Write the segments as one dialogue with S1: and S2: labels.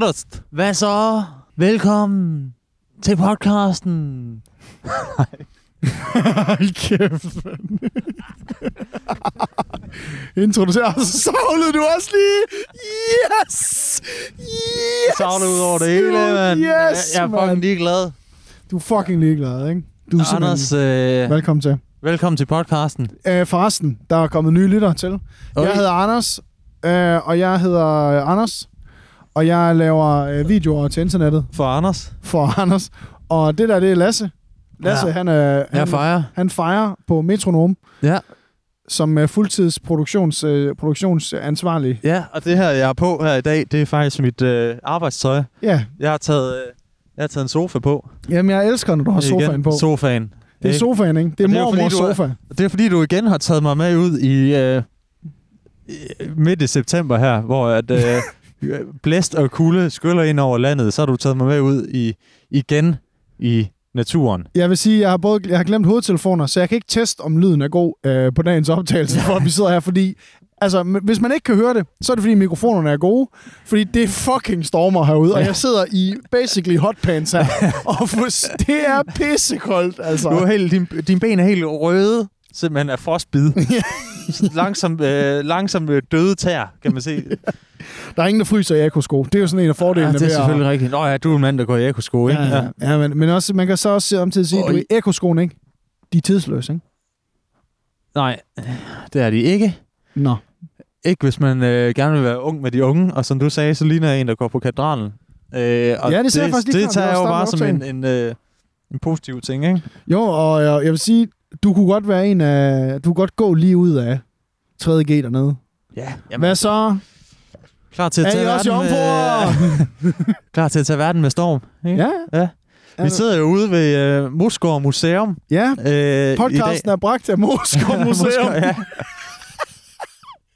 S1: Trøst. Hvad så? Velkommen til podcasten.
S2: Hold kæft, mand. Introducer, og så savlede du også lige. Yes! Yes!
S1: Savler ud over det hele, mand.
S2: Yes,
S1: jeg, jeg er fucking
S2: mand.
S1: ligeglad.
S2: Du er fucking ligeglad, ikke? Du er
S1: Anders, øh,
S2: Velkommen til.
S1: velkommen til podcasten.
S2: Uh, forresten, der er kommet nye lyttere til.
S1: Oj.
S2: Jeg hedder Anders, uh, og jeg hedder Anders, og jeg laver uh, videoer til internettet
S1: For Anders.
S2: for Anders. Og det der, det er Lasse. Lasse,
S1: Ja.
S2: han, er, han,
S1: fejrer.
S2: han fejrer på Metronom
S1: Ja.
S2: som uh, fuldtids produktions, uh, produktionsansvarlig.
S1: Ja, og det her, jeg har på her i dag, det er faktisk mit øh, arbejdstøj.
S2: Ja,
S1: Jeg har taget, øh, jeg har taget en sofa på.
S2: jamen jeg elsker, når du har sofaen
S1: Igen,
S2: på.
S1: Sofaen.
S2: det er sofaen, ikke? Det er
S1: er
S2: mormors
S1: du er-
S2: sofa.
S1: Det er fordi, du igen har taget mig med ud i øh, midt i september her, hvor at, øh, blæst og kulde skyller ind over landet, så har du taget mig med ud i igen i naturen.
S2: Jeg vil sige, jeg har, både, jeg har glemt hovedtelefoner, så jeg kan ikke teste, om lyden er god øh, på dagens optagelse, at vi sidder her, fordi... Altså, hvis man ikke kan høre det, så er det fordi mikrofonerne er gode, fordi det er fucking stormer herude, og jeg sidder i basically hotpants her, og det er pissekoldt, altså.
S1: Du er helt, din, dine ben er helt røde, simpelthen af frostbid. langsom, øh, langsom øh, døde tær, kan man se.
S2: Der er ingen, der fryser i ekosko. Det er jo sådan en af fordelene
S1: Ja, det er
S2: ved at-
S1: selvfølgelig rigtigt. Nå ja, du er en mand, der går i ekosko, ikke?
S2: Ja, ja. ja men, men også, man kan så også samtidig sige, at
S1: i-
S2: ekoskoene, ikke? De er tidsløse, ikke?
S1: Nej, det er de ikke.
S2: Nå.
S1: Ikke hvis man øh, gerne vil være ung med de unge, og som du sagde, så ligner jeg en, der går på katedralen. Øh, og
S2: Ja, det jeg faktisk lige
S1: Det
S2: før,
S1: tager jeg jo bare som en, en, øh, en positiv ting, ikke?
S2: Jo, og jeg, jeg vil sige, du kunne godt være en af... Du kunne godt gå lige ud af 3.G dernede.
S1: Ja.
S2: Hvad så?
S1: Klar til at
S2: Er
S1: tage verden med, klar til at tage verden med storm, ikke?
S2: Ja.
S1: ja. Vi sidder jo ude ved øh, Moskov Museum.
S2: Ja,
S1: Øh,
S2: podcasten er bragt af Moskov Museum.
S1: Moskov, ja.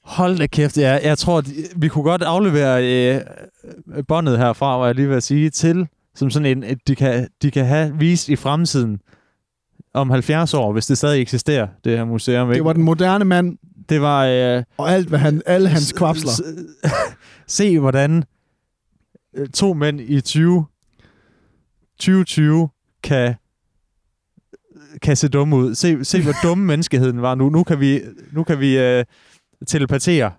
S1: Hold da kæft, ja. Jeg tror, vi kunne godt aflevere øh, båndet herfra, var jeg lige ved at sige, til som sådan en, de kan, de kan have vist i fremtiden om 70 år, hvis det stadig eksisterer, det her museum. Ikke?
S2: Det var den moderne mand,
S1: det var øh,
S2: og alt, hvad han, alle hans kvapsler.
S1: Se, hvordan øh, to mænd i 20, 2020 kan kan se dumme ud. Se, se hvor dumme menneskeheden var nu. Nu kan vi, nu kan vi øh, telepatere,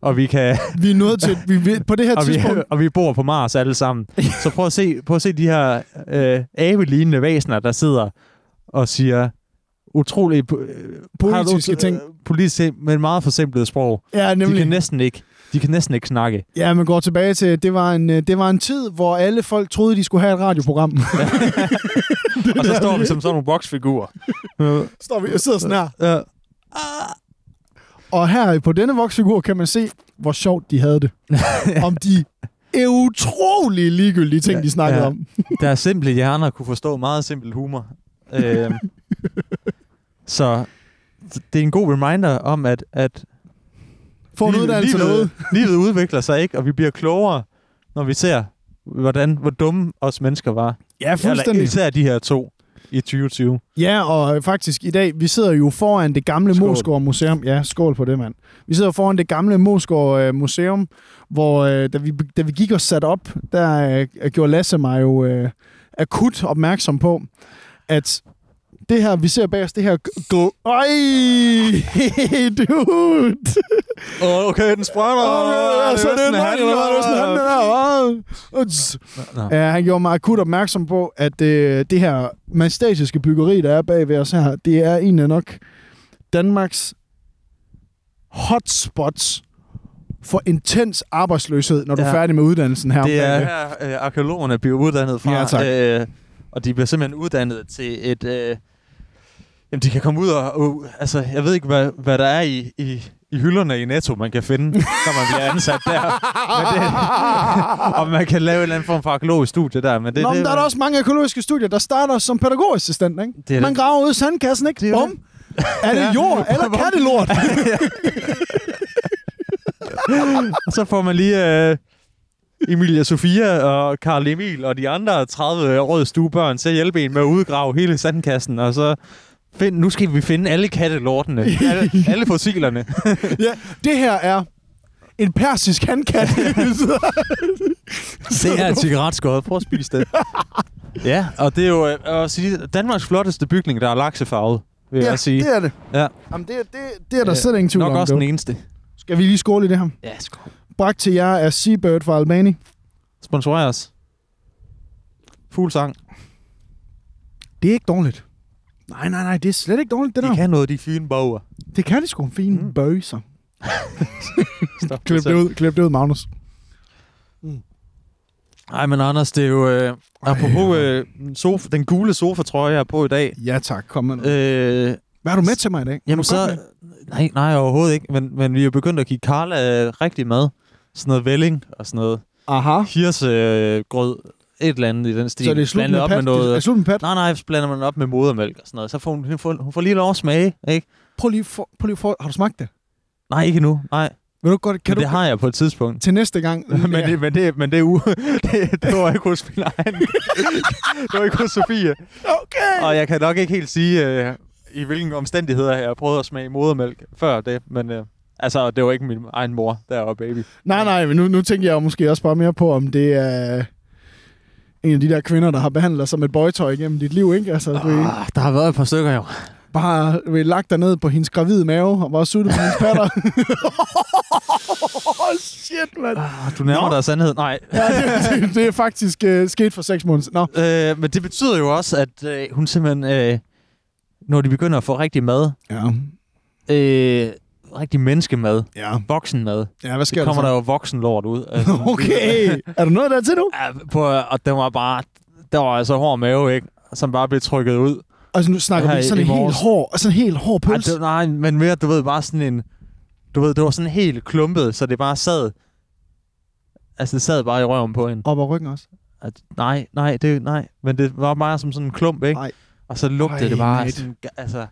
S1: og vi kan
S2: Vi er nået til... Vi, vi, på det her
S1: og vi,
S2: tidspunkt...
S1: og vi bor på Mars alle sammen. Så prøv at se, prøv at se de her øh, abelignende væsener, der sidder og siger utrolig øh,
S2: Politiske
S1: har
S2: ting.
S1: Øh, politisk, men meget forsimplet sprog.
S2: Ja,
S1: De kan
S2: nemlig.
S1: næsten ikke, de kan næsten ikke snakke.
S2: Ja, man går tilbage til... Det var, en, øh, det var en tid, hvor alle folk troede, de skulle have et radioprogram.
S1: og så står vi som sådan nogle boksfigurer.
S2: Står vi og sidder sådan her.
S1: Ja.
S2: Og her på denne voksfigur kan man se, hvor sjovt de havde det. Om de utrolig ligegyldige ting,
S1: Ja,
S2: de snakkede
S1: ja.
S2: om.
S1: Deres simple hjerner kunne forstå meget simpel humor. Øh, så det er en god reminder om, at, at
S2: Få en
S1: livet- livet,
S2: derude.
S1: livet udvikler sig ikke, og vi bliver klogere, når vi ser, hvordan, hvor dumme os mennesker var.
S2: Ja,
S1: Eller
S2: fuldstændig.
S1: især de her to i 2020.
S2: Ja, og faktisk i dag, vi sidder jo foran det gamle
S1: Skål.
S2: Moskov Museum. Ja, skål på det, mand. Vi sidder foran det gamle Moskov øh, Museum, hvor øh, da, vi, da vi gik og satte op, der øh, gjorde Lasse mig jo øh, akut opmærksom på, at det her, vi ser bag os, det her... Gl- Ej, dude!
S1: Oh, okay, den sprøjter.
S2: Okay, så det er sådan, han der. Uts. Ja, han gjorde mig akut opmærksom på, at øh, det her majestætiske byggeri, der er bag ved os her, det er egentlig nok Danmarks hotspots for intens arbejdsløshed, når du er færdig med uddannelsen her.
S1: Det er her, øh, arkeologerne bliver uddannet fra.
S2: Ja, tak.
S1: Øh, og de bliver simpelthen uddannet til et... Øh, jamen, de kan komme ud og... Uh, altså, jeg ved ikke, hvad, hvad der er i, i, i hylderne i Netto, man kan finde, når man bliver ansat der. Men det, og man kan lave en eller anden form for arkeologisk studie der. Men det,
S2: Nå,
S1: det,
S2: men der er der også mange økologiske studier, der starter som pædagogassistent, ikke?
S1: Det er
S2: Man
S1: det.
S2: graver ud i sandkassen, ikke?
S1: Det er
S2: Bum! Er det jord, eller kattelort?
S1: Og så får man lige øh, Emilia Sofia og Karl Emil og de andre 30 røde stuebørn til at hjælpe en med at udgrave hele sandkassen, og så find, nu skal vi finde alle kattelortene, alle, alle fossilerne.
S2: ja, det her er en persisk handkat.
S1: Det er et cigaretskod. Prøv at spise det. ja, og det er jo øh, at sige, Danmarks flotteste bygning, der er laksefarvet, vil
S2: ja,
S1: jeg sige.
S2: det er det.
S1: Ja.
S2: Jamen, det, det, det er der slet ingen tvivl
S1: Nok
S2: om.
S1: også
S2: du.
S1: den eneste.
S2: Skal vi lige skåle i det her?
S1: Ja, skål.
S2: Bragt til jer af Seabird fra Albani.
S1: Sponsorer os. Fuld sang.
S2: Det er ikke dårligt. Nej, nej, nej, det er slet ikke dårligt, det der.
S1: De kan noget, de fine boger.
S2: Det kan de sgu fine
S1: Mm.
S2: mm.
S1: Stop
S2: Klip det ud, klip det ud, Magnus.
S1: Nej, men Anders, det er jo... Øh, apropos øh, sofa, den gule sofatrøje, jeg har på i dag.
S2: Ja tak, kom med noget.
S1: Øh,
S2: Hvad har du med til mig i dag?
S1: Jamen så...
S2: med?
S1: Nej, nej, overhovedet ikke. Men, men vi er begyndt at give Carla øh, rigtig mad. Sådan noget velling og sådan noget
S2: Aha.
S1: hirsegrød. Grød, et eller andet i den stil.
S2: Så det er slut med
S1: op
S2: pat?
S1: med
S2: Det er
S1: noget...
S2: slut med pat?
S1: Nej, nej, så blander man op med modermælk og sådan noget. Så får hun, hun, får, hun får lige lov at smage, ikke?
S2: Prøv lige, for, prøv lige for, har du smagt det?
S1: Nej, ikke endnu. Nej,
S2: Vil du godt, kan
S1: men
S2: du
S1: det har jeg på et tidspunkt.
S2: til næste gang?
S1: men, det, men, det, men det er u... det, det var ikke hos min egen. det var ikke hos Sofie.
S2: Okay.
S1: Og jeg kan nok ikke helt sige, øh, i hvilke omstændigheder jeg har prøvet at smage modermælk før det. Men øh, altså, det var ikke min egen mor, der var baby.
S2: Nej, nej, men nu, nu tænker jeg måske også bare mere på, om det er en af de der kvinder, der har behandlet dig som et bøjtøj igennem dit liv, ikke? Altså, du
S1: Ah, der har været et par stykker jo.
S2: bare du ved, lagt dig ned på hendes gravide mave og bare suttet på hendes patter. oh, shit, mand.
S1: Ah, du nærmer
S2: Nå.
S1: dig sandhed. Nej.
S2: Ja, det, det, det er faktisk uh, sket for seks måneder. Nå.
S1: Øh, men det betyder jo også, at øh, hun simpelthen, øh, når de begynder at få rigtig mad,
S2: Ja.
S1: øh, rigtig menneskemad,
S2: Ja.
S1: voksenmad,
S2: Ja, hvad sker
S1: så kommer
S2: der
S1: der jo voksenlort ud. Altså,
S2: Okay. er der noget der til nu?
S1: Ja, på, og den var bare, der var altså hård mave, ikke? Som bare blev trykket ud.
S2: Altså, nu snakker vi sådan en helt hård, sådan en helt hård
S1: Ej,
S2: pølse.
S1: det, nej, men mere, du ved, bare sådan en... Du ved, det var sådan helt klumpet, så det bare sad... Altså, det sad bare i røven på hende.
S2: Op ad ryggen også.
S1: At, nej, nej, det, nej. Men det var bare som sådan en klump, ikke?
S2: Nej.
S1: Og så lugtede
S2: Ej,
S1: det bare
S2: mate.
S1: sådan... Altså...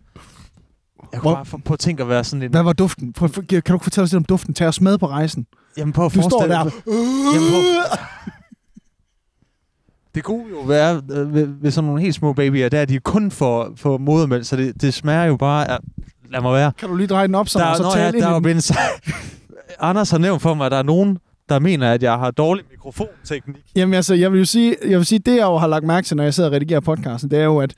S1: Jeg kunne
S2: Hvor-
S1: bare på at tænke at være sådan en...
S2: Hvad var duften? Prøv, kan du fortælle os lidt om duften? Tag os med på rejsen.
S1: Jamen, prøv at
S2: Du står der.
S1: Jamen, prøv, det kunne jo være øh, ved, ved sådan nogle helt små babyer, der er de kun for, for modermælk, så det, det smager jo bare af... Lad mig være.
S2: Kan du lige dreje den op, så
S1: Der,
S2: og så
S1: nå,
S2: tale
S1: ja, der er blevet Anders har nævnt for mig, at der er nogen, der mener, at jeg har dårlig mikrofonteknik.
S2: Jamen altså, jeg vil jo sige, jeg vil sige, det jeg jo har lagt mærke til, når jeg sidder og redigerer podcasten, det er jo, at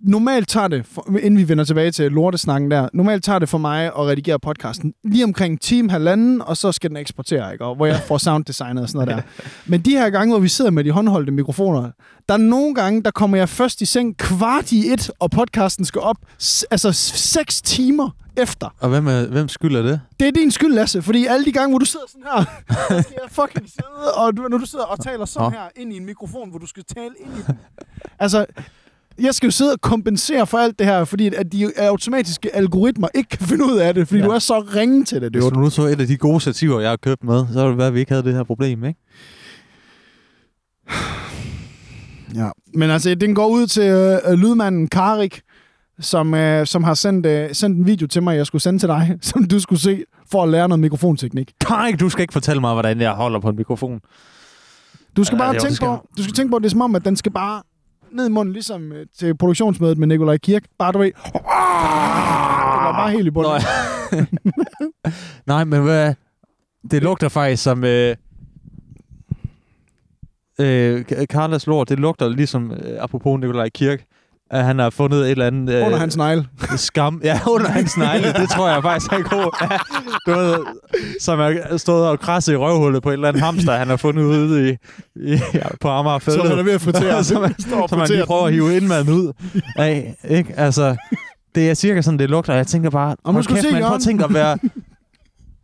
S2: normalt tager det, for, inden vi vender tilbage til lortesnakken der, normalt tager det for mig at redigere podcasten lige omkring time, halvanden, og så skal den eksportere, ikke? Og hvor jeg får sounddesignet og sådan noget der. Men de her gange, hvor vi sidder med de håndholdte mikrofoner, der er nogle gange, der kommer jeg først i seng kvart i et, og podcasten skal op, altså seks timer efter.
S1: Og hvem, er, hvem skylder det?
S2: Det er din skyld, Lasse, fordi alle de gange, hvor du sidder sådan her, så skal jeg fucking sidde, og du, når du sidder og taler sådan
S1: Nå.
S2: her ind i en mikrofon, hvor du skal tale ind i den. Altså, jeg skal jo sidde og kompensere for alt det her, fordi at de automatiske algoritmer ikke kan finde ud af det, fordi
S1: Ja.
S2: du er så ringe til det.
S1: Hvis
S2: Det
S1: du nu så et af de gode stativer, jeg har købt med, så ville det være, at vi ikke havde det her problem, ikke?
S2: ja. Men altså, den går ud til øh, lydmanden Karik, som, øh, som har sendt, øh, sendt en video til mig, jeg skulle sende til dig, som du skulle se, for at lære noget mikrofonteknik.
S1: Karik, du skal ikke fortælle mig, hvordan jeg holder på en mikrofon.
S2: Du skal
S1: Ja,
S2: bare tænke på, du skal tænke på, at det er som om, at den skal bare ned i munden, ligesom øh, til produktionsmødet med Nikolaj Kirk. Bare du ved, det var bare helt i bunden.
S1: Nej. Nej, men hvad? Det lugter faktisk som... Øh, øh, Carlas lort, det lugter ligesom, øh, apropos Nikolaj Kirk, at han har fundet et eller andet... Øh,
S2: Under hans negle.
S1: skam. Ja, under hans negle. Det tror jeg faktisk er god. Ja, du ved, som er stået og krasset i røvhullet på et eller andet hamster, han har fundet ude i, i, på Amager
S2: Så han er ved at fritere.
S1: som, man, som man lige prøver at hive indmaden ud af. Ikke? Altså, det er cirka sådan, det lugter. Jeg tænker bare,
S2: skal du
S1: kæft,
S2: se,
S1: man, prøv at tænke at være...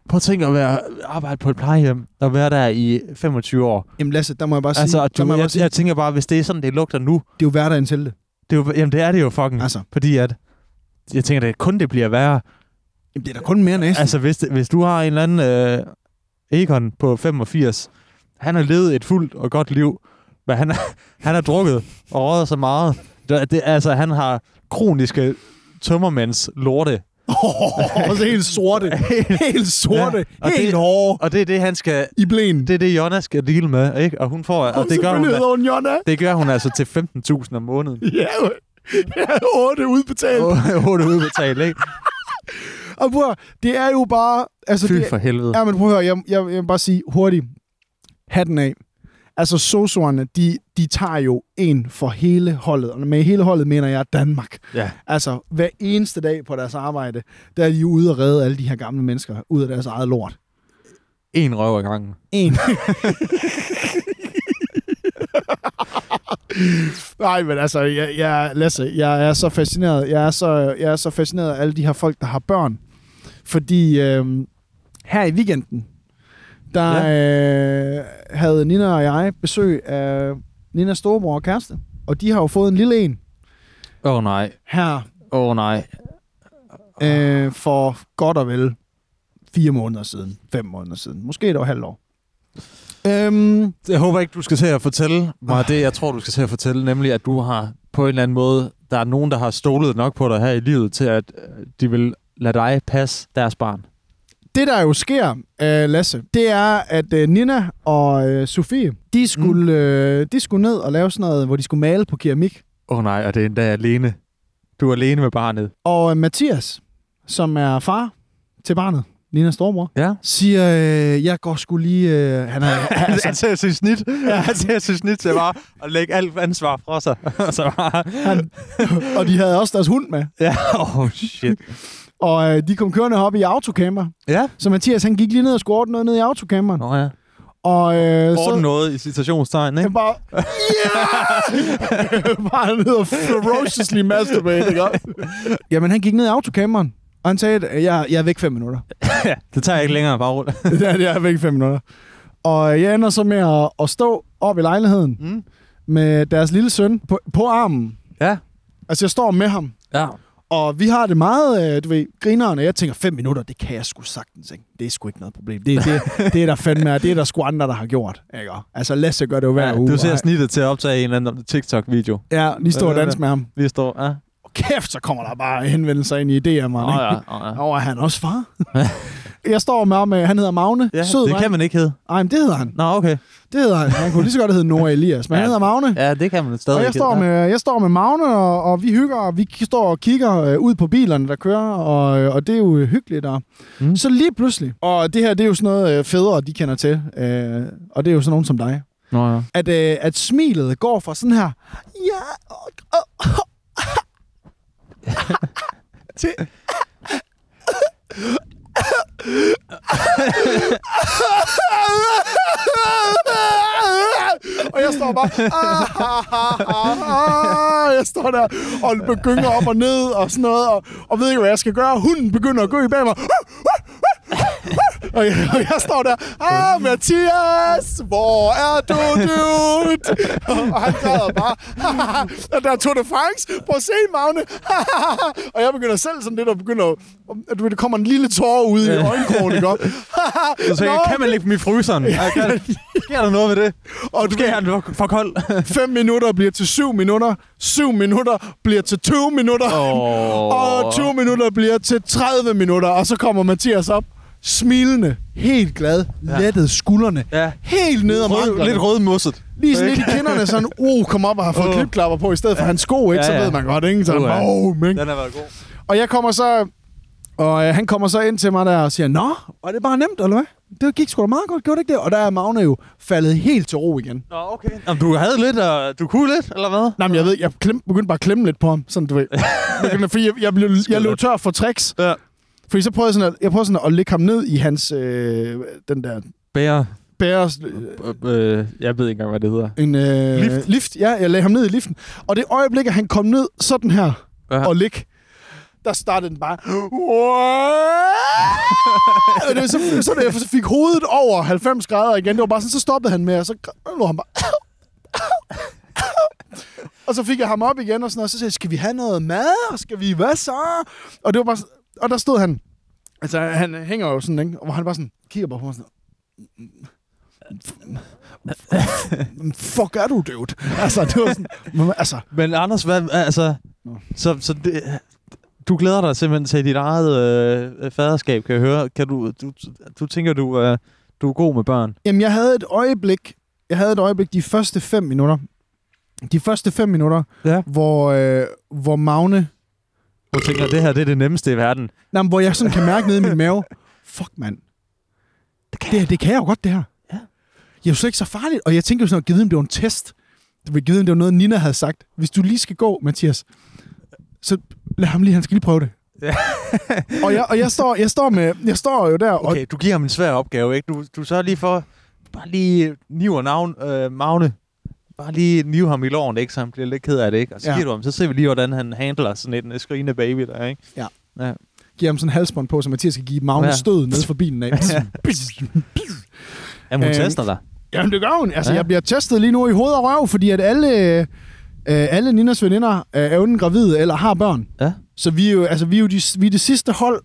S1: Prøv at tænke at være, arbejde på et plejehjem og være der i 25 år.
S2: Jamen Lasse, der må jeg bare sige,
S1: Altså, du,
S2: jeg,
S1: jeg, jeg tænker bare, hvis det er sådan, det lugter nu,
S2: det er jo hverdagen til det.
S1: Det er jo, jamen det er det jo fucking.
S2: Altså,
S1: Fordi at, jeg tænker, det kun det bliver værre.
S2: jamen, det er da kun mere næsten.
S1: Altså, hvis, hvis du har en eller anden øh, Egon på 85, han har levet et fuldt og godt liv, men han, han har drukket og røget så meget. Det, det, altså, han har kroniske tømmermænds lorte.
S2: Og så helt sorte. helt sorte.
S1: Ja, og
S2: helt
S1: det-
S2: hårde
S1: Og det er det, han skal...
S2: i blæen.
S1: Det er det, Jonna skal deale med, ikke? Og hun får... Og det gør hun,
S2: hun Jonna.
S1: det gør hun altså til 15.000 om måneden.
S2: Ja, ja, otte udbetalt.
S1: 8 udbetalt, ikke?
S2: Og høre, det er jo bare... Altså,
S1: Fy
S2: det,
S1: for helvede.
S2: Ja, men prøv at høre, jeg, jeg, jeg vil bare sige hurtigt. Hatten af. Altså, sosuerne, de, de tager jo en for hele holdet. Og med hele holdet mener jeg Danmark.
S1: Ja.
S2: Altså, hver eneste dag på deres arbejde, der er de ude og redde alle de her gamle mennesker ud af deres eget lort.
S1: En røv ad gangen.
S2: En. Nej, men altså, jeg, jeg, Lasse, jeg er så fascineret. Jeg er så, jeg er så fascineret af alle de her folk, der har børn. Fordi øh, her i weekenden, der ja. øh, havde Nina og jeg besøg af Ninas storebror og kæreste. Og de har jo fået en lille en
S1: Åh oh, nej.
S2: her
S1: Åh oh, nej.
S2: øh, for godt og vel fire måneder siden, fem måneder siden. Måske et år, halvt år. Øhm,
S1: Jeg håber ikke, du skal til at fortælle mig det, jeg tror, du skal til at fortælle, nemlig at du har på en eller anden måde, der er nogen, der har stolet nok på dig her i livet, til at øh, de vil lade dig passe deres barn.
S2: Det, der jo sker, øh, Lasse, det er, at øh, Nina og øh, Sofie, de skulle, mm. øh, de skulle ned og lave sådan noget, hvor de skulle male på keramik.
S1: Åh oh, nej, og det er endda alene. Du er alene med barnet.
S2: Og øh, Mathias, som er far til barnet, Ninas storebror,
S1: Ja.
S2: siger, øh, jeg går skulle lige... Øh, han er,
S1: Altså, han ser sit snit. Ja. Han ser sit snit til bare at lægge alt ansvar fra sig. og så bare...
S2: han, og de havde også deres hund med.
S1: Ja, oh shit.
S2: Og øh, de kom kørende op i autocamper.
S1: Ja.
S2: Så Mathias, han gik lige ned og skulle ordne noget ned i autocamperen.
S1: Nå ja.
S2: Og øh,
S1: Orden
S2: så...
S1: noget i citationstegn, ikke?
S2: Han bare, yeah! bare ned og ferociously masturbate, ikke? Jamen, han gik ned i autocamperen, og han sagde, at jeg, jeg er væk fem minutter.
S1: ja, det tager jeg ikke længere bare
S2: det er, jeg er væk fem minutter. Og jeg ender så med at, at stå op i lejligheden
S1: Mm.
S2: med deres lille søn på, på armen.
S1: Ja.
S2: Altså, jeg står med ham,
S1: Ja.
S2: Og vi har det meget, øh, du ved, grineren, og jeg tænker, fem minutter, det kan jeg sgu sagtens, ikke? Det er sgu ikke noget problem. Det, det, det er der fandme, det er der sgu andre, der har gjort, ikke? Altså, Lasse gør det jo hver
S1: ja
S2: uge.
S1: du ser
S2: og-
S1: snittet til at optage en eller anden TikTok-video.
S2: Ja, lige stå og danse med ham.
S1: Vi står... Ja.
S2: Og kæft, så kommer der bare henvendelser ind i.
S1: Åh
S2: ikke?
S1: ja, åh ja.
S2: Og er han også far? jeg står med ham, øh, han hedder Magne.
S1: ja
S2: Sød
S1: det
S2: dreng.
S1: kan man ikke hedde.
S2: Ej, men det hedder han.
S1: Nå, okay.
S2: Det hedder han. Han kunne lige så godt hedde Nora Elias, men
S1: Ja.
S2: han hedder Magne.
S1: Ja, det kan man stadig
S2: Og jeg står, med, jeg står med Magne, og, og vi hygger, og vi står og kigger øh, ud på bilerne, der kører, og, og det er jo hyggeligt. Og,
S1: Mm.
S2: Så lige pludselig, og det her, det er jo sådan noget øh, fædre, de kender til, øh, og det er jo sådan nogen som dig,
S1: Nå ja.
S2: at, øh, at smilet går fra sådan her, ja, og, og, til, og jeg står bare... Ah, jeg står der og begynder op og ned og sådan noget, og, og ved ikke, hvad jeg skal gøre. Hunden begynder at gå i bag mig. Og jeg, og jeg står der, ah, Mathias, hvor er du, dude? og han græder bare, og der er Tour de France, prøv at se, Magne. og jeg begynder selv sådan lidt at begynde at, at du ved, der kommer en lille tårer ud i øjenkrogen, ikke?
S1: Så tænker, kan man lægge dem i fryseren? Ja, kan, sker der noget ved det?
S2: Og du
S1: den for, for kold.
S2: 5 minutter bliver til 7 minutter, 7 minutter bliver til 20 minutter,
S1: oh.
S2: og 20 minutter bliver til 30 minutter, og så kommer Mathias op, smilende, helt glad,
S1: Ja.
S2: lettet skuldrene,
S1: Ja.
S2: helt ned om
S1: Rød, lidt rødmosset.
S2: Lige sådan lidt i kinderne, sådan, uh, kom op og har fået
S1: Åh.
S2: klipklapper på, i stedet for hans sko, ikke?
S1: Ja,
S2: Så
S1: ja.
S2: ved man godt, ikke? Så
S1: Uh, ja.
S2: oh, men.
S1: Den har været god.
S2: Og jeg kommer så, og øh, han kommer så ind til mig der og siger, Nå, var det bare nemt, eller hvad? Det gik sgu da meget godt, gjorde det ikke det? Og der er Magne jo faldet helt til ro igen.
S1: Nå, okay. Jamen, du havde lidt, og du kunne lidt, eller hvad?
S2: Nej, men jeg ved, jeg klem, begyndte bare at klemme lidt på ham, sådan du ved. Begyndte- Fordi jeg, jeg, blev, jeg løb tør for tricks.
S1: Ja.
S2: Fordi så prøvede jeg sådan at, jeg prøvede sådan at lægge ham ned i hans, øh, den der
S1: Bære.
S2: bæres,
S1: Øh, øh, jeg ved ikke engang, hvad det hedder.
S2: en øh,
S1: Lift.
S2: lift. Ja, jeg lagde ham ned i liften. Og det øjeblik, at han kom ned sådan her
S1: Ja.
S2: og lig, der startede den bare... og det var så, så, da jeg fik hovedet over 90 grader igen. Det var bare sådan, så stoppede han med, og så lå han bare... og så fik jeg ham op igen, og sådan og så sagde jeg, skal vi have noget mad? Og Skal vi, hvad så? Og det var bare, sådan- og der stod han, altså han hænger jo sådan, ikke? Og hvor han bare sådan, kigger bare på mig sådan, fuck er du, dude? Altså, det var sådan, men, altså,
S1: Men Anders, hvad, altså, så, så det, du glæder dig simpelthen til dit eget øh, faderskab, kan jeg høre. Kan du, du, du tænker, du, øh, du er god med børn?
S2: Jamen, jeg havde et øjeblik, jeg havde et øjeblik de første fem minutter, de første fem minutter,
S1: Ja.
S2: hvor, øh, hvor Magne
S1: Hun tænker, det her det er det nemmeste i verden.
S2: Men hvor jeg sådan kan mærke nede i min mave, fuck mand, det kan, det, det kan jeg jo godt det her.
S1: Ja.
S2: Jeg er jo ikke så farligt, og jeg tænker jo sådan, at givet det var en test. Det var givet det var noget, Nina havde sagt. Hvis du lige skal gå, Mathias, så lad ham lige, han skal lige prøve det.
S1: Ja.
S2: og jeg, og jeg, står, jeg, står med, jeg står jo der, og
S1: Okay, du giver ham en svær opgave, ikke? Du, du sørger lige for, bare lige niver navn, øh, Magne. Bare lige nive ham i låren, ikke? Så han bliver lidt ked af det, ikke? Og så
S2: Ja.
S1: ja. giver du ham, så ser vi lige, hvordan han handler sådan en skrigende baby der, ikke?
S2: giver ham sådan en halsbånd på, så Mathias skal give Magnus
S1: Ja.
S2: stød ned for bilen af.
S1: Jamen, hun
S2: Øh,
S1: tester dig.
S2: Jamen, det gør hun. Altså, ja.
S1: Ja.
S2: jeg bliver testet lige nu i hoved og røv, fordi at alle, øh, alle Ninas veninder øh, er enten gravide eller har børn.
S1: Ja.
S2: Så vi er jo, altså, vi er jo de, vi er det sidste hold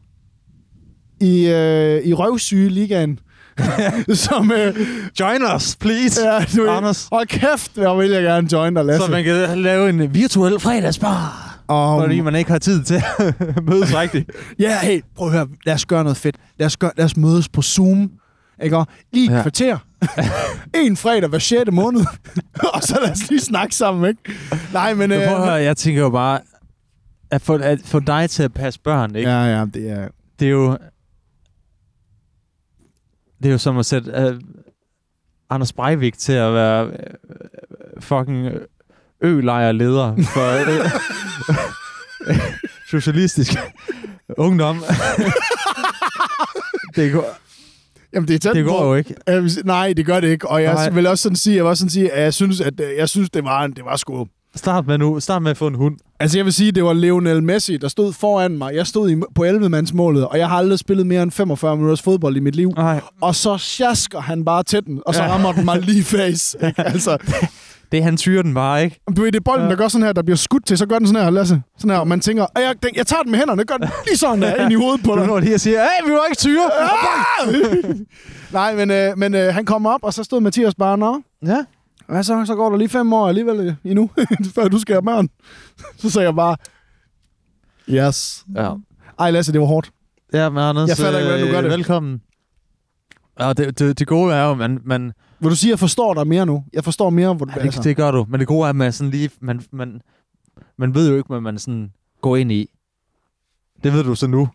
S2: i, øh, i røvsyge ligaen. som, øh,
S1: Join us, please!
S2: ja, du,
S1: Anders.
S2: Hold kæft, jeg vil jeg gerne join dig, Lasse.
S1: Så man kan lave en virtuel fredagsbar.
S2: Og,
S1: Fordi man ikke har tid til at mødes rigtigt.
S2: ja, hey, prøv at høre. Lad os gøre noget fedt. Lad os, gøre, lad os mødes på Zoom. Ikke? Og Lige et ja. Kvarter. en fredag hver 6. måned. og så lad os lige snakke sammen, ikke? Nej, men...
S1: Men prøv at høre, jeg tænker jo bare, at få, at få dig til at passe børn, ikke?
S2: Ja, ja, det er...
S1: det er jo... Det er jo som at sætte uh, Anders Breivik til at være uh, fucking ø-lejrleder for uh, socialistisk ungdom. det, går,
S2: Jamen, det er tæt
S1: det
S2: på.
S1: går jo ikke.
S2: Sige- Nej, det gør det ikke. Og jeg
S1: Nej.
S2: vil også sådan sige, jeg vil også sådan sige, at jeg synes, at øh, jeg synes, det var, det var sgu...
S1: Start med nu. Start med at få en hund.
S2: Altså, jeg vil sige, det var Lionel Messi, der stod foran mig. Jeg stod i, på 11-mandsmålet, og jeg har aldrig spillet mere end 45 minutters fodbold i mit liv.
S1: Nej.
S2: Og så sjasker han bare til den, og så
S1: Ja.
S2: rammer den mig lige face. Ikke? Altså,
S1: Det han tyrer den bare, ikke?
S2: du ved, det er bolden,
S1: Ja.
S2: der gør sådan her, der bliver skudt til, så gør den sådan her, Lasse. Sådan her, og man tænker, "Ej, jeg, den, jeg tager den med hænderne, gør den lige sådan der, ind i hovedet på
S1: Du
S2: dig.
S1: når lige og siger, hey, vi må ikke tyre.
S2: Nej, men, øh, men øh, han kom op, og så stod Mathias bare, Nå,
S1: Ja.
S2: Hvad så? Så går der lige fem år alligevel øh, endnu, før du skal have børn. Så sagde jeg bare, yes.
S1: Ja.
S2: Ej, Lasse, det var hårdt.
S1: Ja, men Anders,
S2: Jeg fatter ikke, hvordan du gør det.
S1: Velkommen. Ja, det, det, det gode er jo, man, man,
S2: Vil du sige, at jeg forstår dig mere nu? Jeg forstår mere, hvor du
S1: Ja, det, det gør du. Men det gode er, at man sådan lige... Man, man, man ved jo ikke, hvad man sådan går ind i. Det ved du så nu.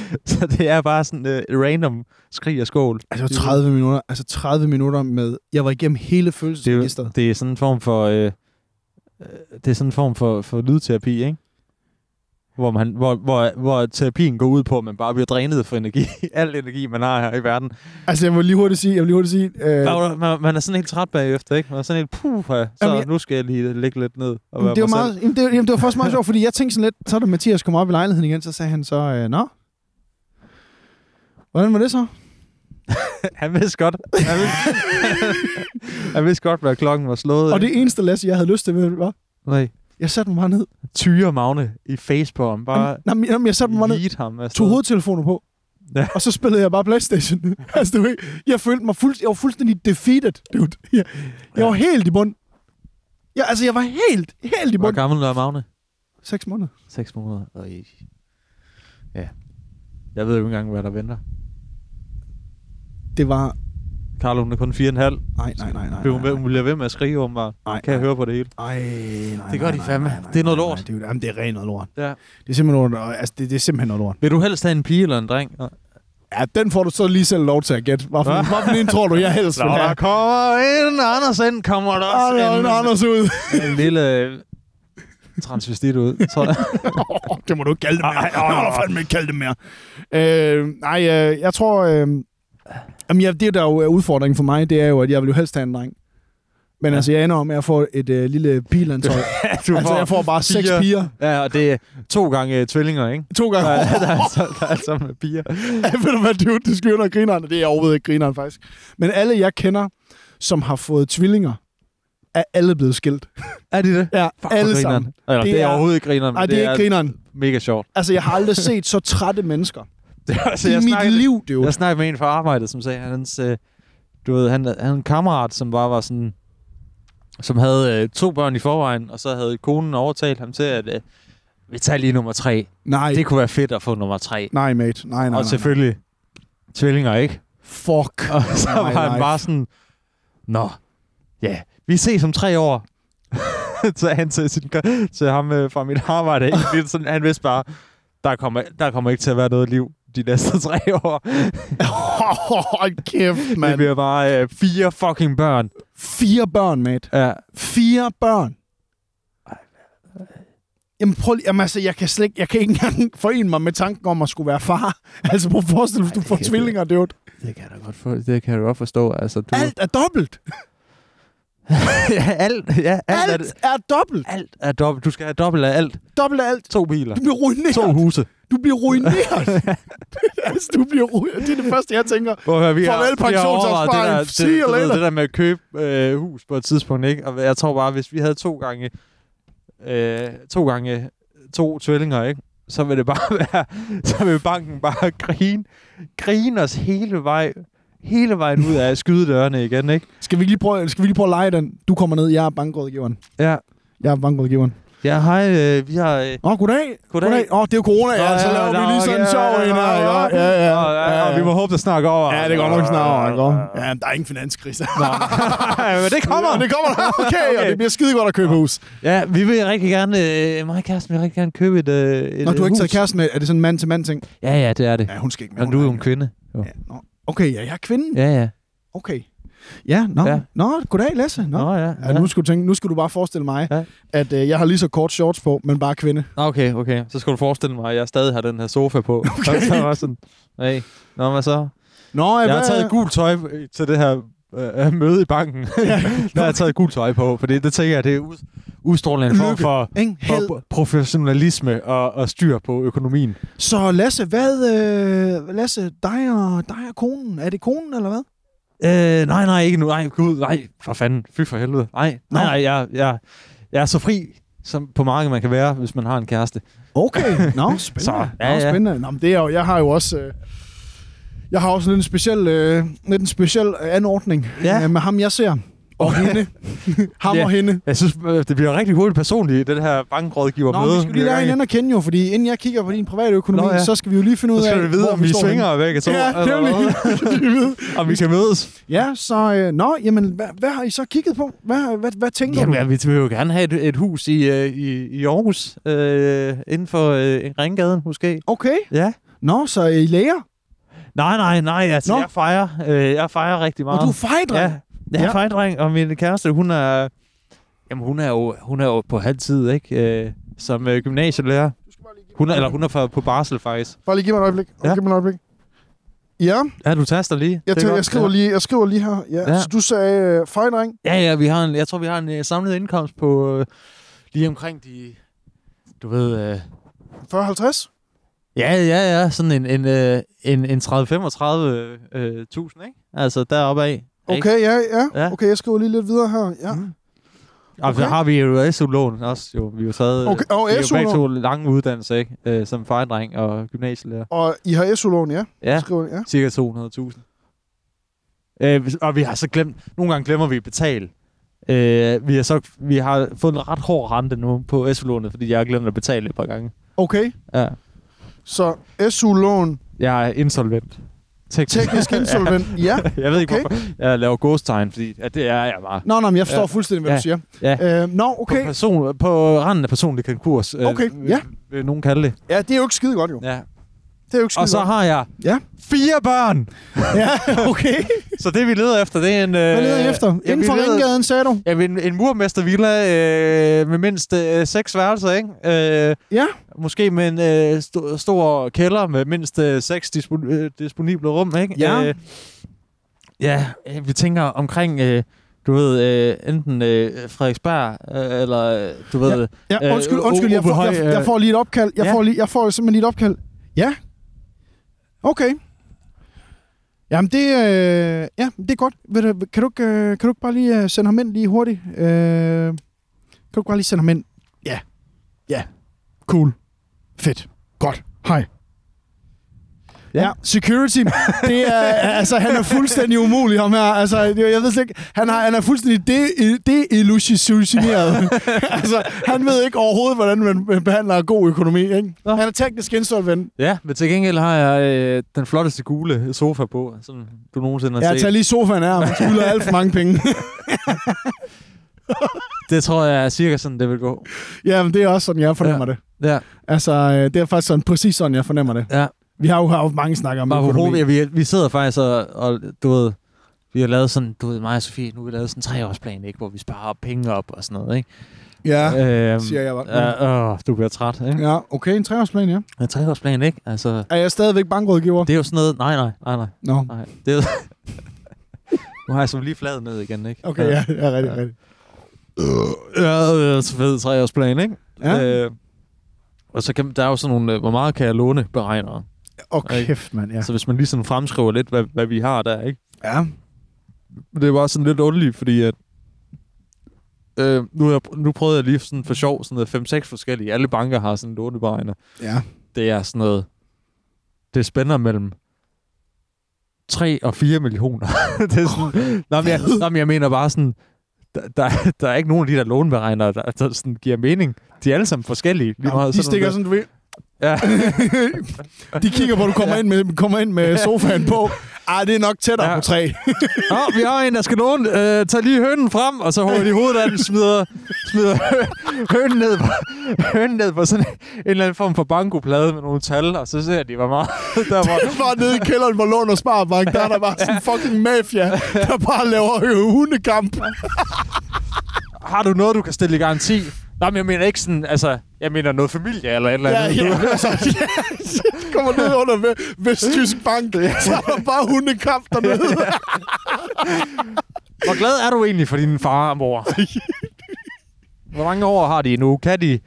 S1: så det er bare sådan uh, random skrig og skål.
S2: Altså 30 minutter, altså 30 minutter med... Jeg var igennem hele
S1: Det er,
S2: følelsesregisteret.
S1: jo, det er sådan en form for... Øh, øh, det er sådan en form for, for lydterapi, ikke? Hvor, man, hvor, hvor, hvor terapien går ud på, at man bare bliver drænet for energi. Al energi, man har her i verden.
S2: Altså, jeg vil lige hurtigt sige... Jeg vil lige hurtigt sige øh,
S1: Man, man, man er sådan helt træt bagefter, ikke? Man er sådan helt, puh, så
S2: Jamen, jeg-
S1: nu skal jeg lige lægge lidt ned. Og være
S2: det, var meget, jamen, det, jamen, det var faktisk meget sjovt, fordi jeg tænkte sådan lidt, så da Mathias kom op i lejligheden igen, så sagde han så, øh, nå, hvordan var det så?
S1: Han vidste godt. Han vidste, han vidste godt, hvad klokken var slået.
S2: Og det eneste Lasse, jeg havde lyst til, hvad?
S1: Nej.
S2: Jeg satte mig bare ned.
S1: Tyre Magne i face på ham. Bare
S2: Jamen, jamen, jeg satte mig bare ned,
S1: ham. afsted.
S2: tog hovedtelefoner på,
S1: Ja.
S2: og så spillede jeg bare Playstation. altså, du ved, jeg følte mig fuld, jeg var fuldstændig defeated, dude. Jeg, jeg var helt i bund. Ja, altså, jeg var helt, helt i
S1: Hvor
S2: bund.
S1: gammel er Magne?
S2: Seks måneder.
S1: 6 måneder. Øj. Ja. Jeg ved jo ikke engang, hvad der venter.
S2: Det var...
S1: Carlo, hun er kun 4,5.
S2: Nej, nej, nej, nej. Nej,
S1: ved, hun bliver ved med at skrige om mig.
S2: nej,
S1: Kan jeg høre på det hele?
S2: Ej, nej,
S1: Det gør
S2: nej,
S1: de
S2: nej,
S1: fandme.
S2: nej, nej,
S1: Det er noget
S2: nej,
S1: lort.
S2: nej, Det er, jamen, det er rent noget lort.
S1: Ja.
S2: Det er simpelthen noget, altså, det, det er simpelthen noget lort.
S1: Vil du helst have en pige eller en dreng?
S2: Ja, den får du så lige selv lov til at gætte. Hvad for,
S1: Hva?
S2: hvad for en tror du, jeg helst vil
S1: Når der
S2: have?
S1: kommer en Anders ind, kommer der også
S2: der er en Anders ud.
S1: en lille øh, transvestit ud, tror jeg.
S2: det må du ikke kalde det mere.
S1: Ej,
S2: må fandme ikke kalde det mere. Øh, nej, øh, jeg tror... Øh, jamen, ja, det, der jo er udfordringen for mig, det er jo, at jeg vil jo helst have en dreng. Men
S1: Ja.
S2: ja. altså, jeg ender med at få et øh, lille bilandshold.
S1: du
S2: altså, jeg får bare seks
S1: piger. Ja, og det er to gange øh, tvillinger, ikke?
S2: To gange.
S1: Er- der, er altså, der er altså med piger.
S2: Ved du hvad, dude, det skynder grineren. Det er overhovedet ikke grineren, faktisk. Men alle, jeg kender, som har fået tvillinger, er alle blevet skilt.
S1: Er de det?
S2: Ja,
S1: Fuck,
S2: alle sammen.
S1: Eller, det,
S2: Det
S1: er
S2: er-
S1: overhovedet ikke grineren,
S2: Nej, det er ikke grineren.
S1: mega sjovt.
S2: Altså, jeg har aldrig set så trætte mennesker
S1: er, altså,
S2: i
S1: jeg,
S2: mit
S1: snakkede,
S2: liv, dude.
S1: jeg snakkede med en fra arbejdet, som sagde, at hans, øh, du ved, han, han havde en kammerat, som bare var sådan, som havde øh, to børn i forvejen, og så havde konen overtalt ham til, at øh, vi tager lige nummer tre.
S2: Nej,
S1: Det kunne være fedt at få nummer tre.
S2: nej, mate. Nej, nej, nej.
S1: og selvfølgelig tvillinger, ikke?
S2: Fuck.
S1: Og så
S2: My
S1: var han
S2: life.
S1: bare sådan, Nå, ja, vi ses om tre år. sagde han til, sin, til ham øh, fra mit arbejde. Egentlig sådan, han vidste bare, der kommer, der kommer ikke til at være noget liv de næste tre år.
S2: Hold kæft,
S1: Det
S2: mand.
S1: bliver bare øh, fire fucking børn.
S2: Fire børn, mate.
S1: Ja.
S2: Fire børn. Jamen, prøv lige, jamen, altså, jeg kan slet ikke, jeg kan ikke engang forene mig med tanken om at skulle være far. Altså, prøv at forestille dig, hvis du
S1: det
S2: får tvillinger, det.
S1: Det kan jeg da godt, for, det kan jeg da godt forstå. Altså, du,
S2: Alt er dobbelt.
S1: Ja, alt, ja, alt,
S2: Alt
S1: er,
S2: er dobbelt.
S1: alt er dobbelt. Du skal have dobbelt af alt.
S2: Dobbelt af alt.
S1: To biler.
S2: Du bliver ruineret.
S1: To huse.
S2: Du bliver ruineret. altså, du bliver ruineret. Det er det første, jeg tænker.
S1: Prøv at høre, vi
S2: Farvel,
S1: overvejet det
S2: pensionsopsparing.
S1: der, det, det der med at købe øh, hus på et tidspunkt, ikke? Og jeg tror bare, hvis vi havde to gange øh, to gange to tvillinger, ikke? Så vil det bare være, så vil banken bare grine, grine os hele vej, hele vejen ud af skydedørene igen, ikke?
S2: Skal vi lige prøve, skal vi lige prøve at lege den? Du kommer ned, jeg er bankrådgiveren.
S1: Ja.
S2: Jeg er bankrådgiveren.
S1: Ja, hej, øh, vi har... Øh,
S2: Åh, goddag.
S1: Goddag.
S2: Åh, det er jo corona, ja.
S1: Nå,
S2: Så
S1: ja,
S2: laver
S1: nå,
S2: vi lige sådan en sjov
S1: ja,
S2: en her.
S1: ja,
S2: Ja, ja, ja.
S1: ja, vi må håbe, det snart går over.
S2: Ja, det går nok snart over. Ja, der er ingen finanskrise.
S1: Men det kommer.
S2: Ja, det kommer. Okay, okay. det bliver skide godt at købe hus.
S1: Ja, vi vil rigtig gerne... Øh, mig og kæresten vil rigtig gerne købe et, øh, et
S2: Nå, du har ikke
S1: hus.
S2: taget kæresten med. Er det sådan en mand-til-mand ting?
S1: Ja, ja, det er det.
S2: Ja, hun skal ikke med.
S1: Og du er jo en kvinde. Jo.
S2: Ja, nå. Okay, ja, jeg er kvinden.
S1: Ja, ja.
S2: Okay. Ja, nå.
S1: Ja.
S2: Nå, goddag Lasse. Nå.
S1: Nå, ja.
S2: Ja, nu, skal du tænke, nu skal du bare forestille mig,
S1: Ja.
S2: at øh, jeg har lige så kort shorts på, men bare kvinde.
S1: Okay, okay. Så skal du forestille mig, at jeg stadig har den her sofa på. Okay. Så var sådan, hey, nå, hvad så?
S2: Nå,
S1: Jeg har
S2: hvad-
S1: taget gult tøj øh, til det her øh, møde i banken. Der har jeg taget gult tøj på, for det, det tænker jeg, det er ud, udstrålende en form for, for professionalisme og, og styr på økonomien.
S2: Så Lasse, hvad... Øh, Lasse, dig og, dig og konen, er det konen, eller hvad?
S1: Øh, nej, nej, ikke nu. Nej, gud, nej, for fanden. Fy for helvede. Nej,
S2: Nå.
S1: nej, nej, jeg, jeg, jeg er så fri som på markedet man kan være, hvis man har en kæreste.
S2: Okay, nå, spændende.
S1: Så, ja,
S2: Nå,
S1: ja.
S2: spændende. Nå, men det er jo, jeg har jo også... Øh, jeg har også lidt en speciel, øh, lidt en speciel øh, anordning
S1: Ja.
S2: øh, med ham, jeg ser. Og hende. ham
S1: Ja.
S2: og hende.
S1: Jeg synes, øh, det bliver rigtig hurtigt personligt, det her bankrådgiver
S2: Nå,
S1: møde.
S2: vi skal lige lære hinanden at kende jo, fordi inden jeg kigger på din private økonomi,
S1: Nå, ja.
S2: så skal vi jo lige finde ud
S1: Så
S2: af,
S1: skal vi vide, om vi
S2: står
S1: svinger begge to.
S2: Ja, det vil vi.
S1: Om vi kan mødes.
S2: Ja, så... Øh, nå, jamen, hvad, hvad har I så kigget på? Hvad, hvad, hvad tænker
S1: Jamen,
S2: du?
S1: ja, vi vil jo gerne have et, et hus i, øh, i, i Aarhus, øh, inden for øh, Ringgaden måske.
S2: Okay.
S1: Ja.
S2: Nå, så I læger?
S1: Nej, nej, nej, altså
S2: Nå.
S1: jeg fejrer, øh, jeg fejrer rigtig meget.
S2: Og du er fejdreng?
S1: Ja, jeg er
S2: Ja.
S1: fejdreng, og min kæreste, hun er, jamen, hun er, jo, hun er jo på halv tid, ikke? Øh, som øh, gymnasielærer. Hun er, eller hun er fra- på barsel, faktisk.
S2: Bare lige giv mig et øjeblik.
S1: Ja.
S2: Giv mig et øjeblik. Ja,
S1: Ja, du taster lige.
S2: jeg, tæ- jeg, skriver, lige, jeg skriver lige her. Ja.
S1: Ja.
S2: Så du sagde øh, fejdreng?
S1: Ja, ja, vi har en, jeg tror, vi har en øh, samlet indkomst på øh, lige omkring de, du ved... Øh,
S2: 40-50?
S1: Ja, ja, ja, sådan en, en, øh, en, en 30-35 øh, tusind, ikke? Altså deroppe af.
S2: Okay, ja, ja,
S1: Ja.
S2: Okay, jeg skriver lige lidt videre her. Ja.
S1: Mm. Og
S2: Okay.
S1: så har vi jo SU-lån også, jo. Vi har jo taget...
S2: Okay, og
S1: vi har jo
S2: SU-lån.
S1: to lange uddannelser, ikke? Øh, som fejdreng og gymnasielærer.
S2: Og I har SU-lån, ja?
S1: Ja.
S2: Skriver, ja.
S1: Cirka 200.000. Øh, og vi har så glemt... Nogle gange glemmer vi at betale. Øh, vi, har så, vi har fået en ret hård rente nu på SU-lånet, fordi jeg har glemt at betale et par gange.
S2: Okay,
S1: Ja.
S2: Så SU-lån,
S1: Jeg er insolvent. Teknisk.
S2: teknisk insolvent, ja.
S1: jeg ved ikke,
S2: Okay.
S1: hvorfor jeg laver gåstegn, fordi at det er jeg bare.
S2: Nå, nå, men jeg forstår
S1: Ja.
S2: fuldstændig, hvad
S1: Ja.
S2: du siger.
S1: Ja.
S2: Øh, nå,
S1: På,
S2: okay.
S1: person, på randen af personlig konkurs. øh,
S2: Okay,
S1: vil-
S2: ja.
S1: Vil nogen kalde det.
S2: Ja, det er jo ikke skide godt, jo.
S1: Ja.
S2: Det er jo ikke
S1: Og så
S2: godt.
S1: har jeg
S2: Ja.
S1: fire børn.
S2: Ja, okay.
S1: Så det, vi leder efter, det er en...
S2: Hvad leder I efter?
S1: ja,
S2: Inden
S1: vi
S2: for Ringgaden, sagde du?
S1: Ja, en, en murmestervilla øh, med mindst øh, seks værelser, ikke? Øh,
S2: Ja.
S1: måske med en øh, st- stor kælder med mindst øh, seks dispo- øh, disponible rum, ikke?
S2: Ja.
S1: Øh, ja, øh, vi tænker omkring... Øh, du ved, øh, enten øh, Frederiksberg, øh, eller øh, du ved...
S2: Ja,
S1: Øh,
S2: undskyld, undskyld, jeg får, jeg, jeg
S1: øh,
S2: får lige et opkald. Jeg,
S1: ja.
S2: får, lige, jeg får simpelthen lige et opkald. Ja. Okay. Jamen, det, øh, ja, det er godt. Ved du, kan, du, ikke, øh, kan du ikke bare lige øh, sende ham ind lige hurtigt? Øh, kan du ikke bare lige sende ham ind? Ja. Ja. Cool. Fedt. Godt. Hej. Ja.
S1: Ja.
S2: ja, security, det er, altså, han er fuldstændig umulig, ham her. Altså, jeg ved slet ikke, han, har, han er fuldstændig de- deillusioneret. altså, han ved ikke overhovedet, hvordan man behandler god økonomi, ikke?
S1: Nå.
S2: Han er teknisk insolvent.
S1: Ja, men til gengæld har jeg øh, den flotteste gule sofa på, som du nogensinde har
S2: Jeg
S1: set.
S2: tager lige sofaen og man skylder alt for mange penge.
S1: det tror jeg er cirka sådan, det vil gå.
S2: Ja, men det er også sådan, jeg fornemmer ja. det.
S1: Ja,
S2: Altså, øh, det er faktisk sådan, præcis sådan, jeg fornemmer det.
S1: ja.
S2: Vi har jo haft mange snakker om
S1: Bare
S2: økonomi.
S1: hovedet, vi, vi sidder faktisk og, og, du ved, vi har lavet sådan, du ved, mig og Sofie, nu har vi lavet sådan en treårsplan, ikke? Hvor vi sparer penge op og sådan noget, ikke?
S2: Ja,
S1: øhm,
S2: siger jeg bare.
S1: Ja, åh, du bliver træt, ikke?
S2: ja, okay, en treårsplan, ja.
S1: En treårsplan, ikke? Altså,
S2: Er jeg stadigvæk bankrådgiver?
S1: det er jo sådan noget, nej, nej, nej, nej,
S2: Nå,
S1: nej. Det er nu har jeg så lige fladet ned igen, ikke?
S2: okay, ja, ja, rigtig,
S1: Ja.
S2: rigtig.
S1: Ja, det er så fed treårsplan, ikke?
S2: Ja.
S1: Øh, og så kan, der er jo sådan nogle, øh, hvor meget kan jeg låne beregnere.
S2: Og kæft, mand, ja.
S1: Så hvis man lige sådan fremskriver lidt, hvad, hvad vi har der, ikke?
S2: Ja,
S1: det bare sådan lidt underligt, fordi at øh, nu, jeg, nu prøvede jeg lige sådan for sjov sådan noget 5-6 forskellige. Alle banker har sådan låneberegner.
S2: ja.
S1: Det er sådan noget... Det spænder mellem 3 og 4 millioner. det er sådan... Nå, men jeg, nå, men jeg mener bare sådan... Der, der, der er ikke nogen af de der låneberegnere, der, der sådan giver mening. De er alle sammen forskellige. Lige
S2: ja
S1: meget
S2: de stikker
S1: nogle
S2: sådan, du ved.
S1: Ja.
S2: De kigger på, du kommer ind med, kommer ind med sofaen på. Ej, det er nok tættere
S1: Ja.
S2: på tre.
S1: Nå, vi har en, der skal låne. Øh, tag lige hønen frem, og så holder de hovedet af den, smider, smider hønen, ned på, hønen ned på sådan en eller anden form for bankoplade med nogle tal, og så ser de, hvor meget der var.
S2: bare nede i kælderen på Lån og Sparbank, der er der bare sådan en fucking mafia, der bare laver hundekamp.
S1: Har du noget, du kan stille i garanti? Nej, men jeg mener ikke sådan, altså, jeg mener noget familie eller et eller andet.
S2: ja. Altså, ja. Kommer ned under Ve- Vestjysk Bank, så er der bare hundekamp dernede.
S1: Hvor glad er du egentlig for din far og mor? Hvor mange år har de nu? Kan de,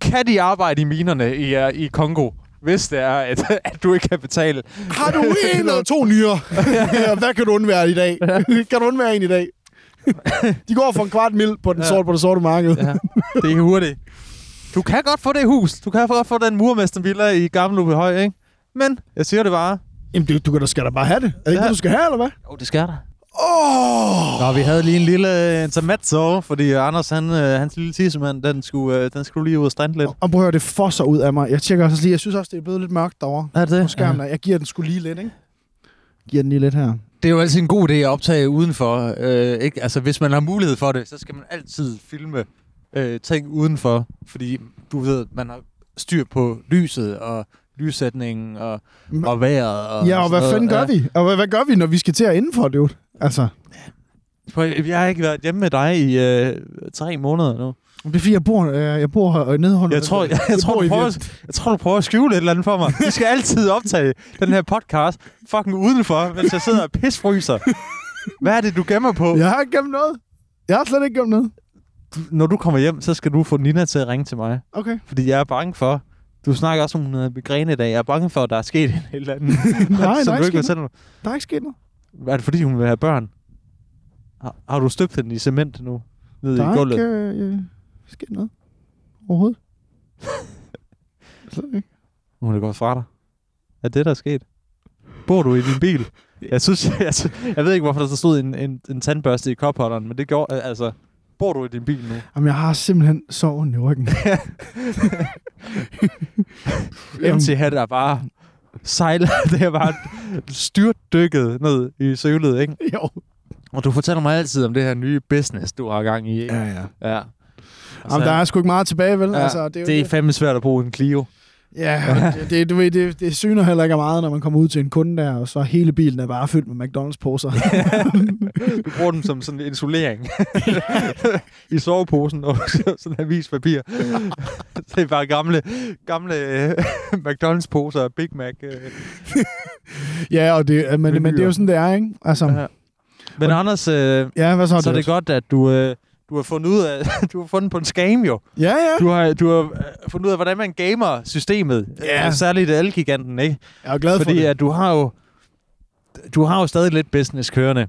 S1: kan de arbejde i minerne i, uh, i Kongo? Hvis det er, at, at du ikke kan betale.
S2: Har du en eller to nyere? Ja, Hvad kan du undvære i dag? Kan du undvære en i dag? De går for en kvart mil på, den
S1: Ja.
S2: sorte, på det sorte marked.
S1: Ja, det er hurtigt. Du kan godt få det hus. Du kan godt få den murmestervilla i Gamle Høj, ikke? Men, jeg siger det bare.
S2: Jamen, du, du kan da- skal da bare have det. Er det ikke
S1: Ja.
S2: det, du skal have, eller hvad?
S1: Jo, det skal der.
S2: Åh!
S1: Nå, vi havde lige en lille intermezzo, fordi Anders, han, øh, hans lille tissemand, den skulle, øh, den skulle lige ud og strande lidt.
S2: Og prøv at høre, det fosser ud af mig. Jeg tjekker også lige, jeg synes også, det er blevet lidt mørkt derovre
S1: Er det
S2: på skærmen. Jeg giver den skulle lige lidt, ikke? Giver den lige lidt her.
S1: Det er jo altid en god idé at optage udenfor. Øh, ikke? Altså, hvis man har mulighed for det, så skal man altid filme øh, ting udenfor. Fordi, du ved, man har styr på lyset og lyssætningen og, og vejret. Og
S2: Ja, og hvad
S1: sådan
S2: fanden gør
S1: noget.
S2: vi? Og hvad, hvad gør vi, når vi skal til at indenfor, dude? Altså,
S1: Jeg har ikke været hjemme med dig i øh, tre måneder nu.
S2: det er fordi, jeg bor, øh, jeg bor her nede under...
S1: Jeg tror, jeg, jeg, tror,
S2: bor
S1: du prøver, jeg tror, du prøver at skjule et eller andet for mig. Vi skal altid optage den her podcast fucking udenfor, mens jeg sidder og pisfryser. Hvad er det, du gemmer på?
S2: Jeg har ikke gemt noget. Jeg har slet ikke gemt noget.
S1: Når du kommer hjem, så skal du få Nina til at ringe til mig.
S2: Okay.
S1: Fordi jeg er bange for... Du snakker også om, hun havde migræne i dag. Jeg er bange for, at der er sket en eller anden...
S2: Nej, der
S1: som
S2: er
S1: du
S2: ikke
S1: ikke
S2: sket noget. Der er ikke sket noget.
S1: Er det fordi, hun vil have børn? Har, har du støbt den i cement nu? Nede
S2: Der
S1: i
S2: er
S1: gulvet?
S2: ikke øh, øh, sket noget. Overhovedet. Slet ikke.
S1: Hun er gået fra dig. Er det, der er sket? Bor du i din bil? Jeg synes, jeg, synes, jeg ved ikke, hvorfor der stod en, en, en tandbørste i kopholderen, men det gjorde, altså, bor du i din bil nu?
S2: Jamen, jeg har simpelthen ondt i ryggen.
S1: MC hat er bare sejler, det er bare styrtdykket ned i sølet, ikke?
S2: jo.
S1: Og du fortæller mig altid om det her nye business, du har gang i, ikke?
S2: Ja, ja.
S1: Ja.
S2: Jamen, der er sgu ikke meget tilbage, vel?
S1: ja,
S2: altså, det er,
S1: det er fandme svært at bruge en Clio.
S2: Ja, og det, det, du ved, det, det syner heller ikke meget, når man kommer ud til en kunde der, og så hele bilen er bare fyldt med McDonald's-poser.
S1: Du bruger dem som sådan en isolering i soveposen og sådan en avispapir. det er bare gamle, gamle øh, McDonald's-poser og Big Mac. Øh.
S2: ja, og det, men, men det er jo sådan, det er, ikke? Altså,
S1: Ja. Men Anders, øh,
S2: ja, hvad så?
S1: så er det godt, at du, øh, du har fundet ud af, du har fundet på en scam jo.
S2: Ja, ja.
S1: Du har, du har øh, fundet ud af, hvordan man gamer systemet.
S2: Ja.
S1: Øh, Særligt Elgiganten, ikke?
S2: Jeg er glad for
S1: Fordi
S2: det.
S1: at du har jo du har jo stadig lidt business kørende.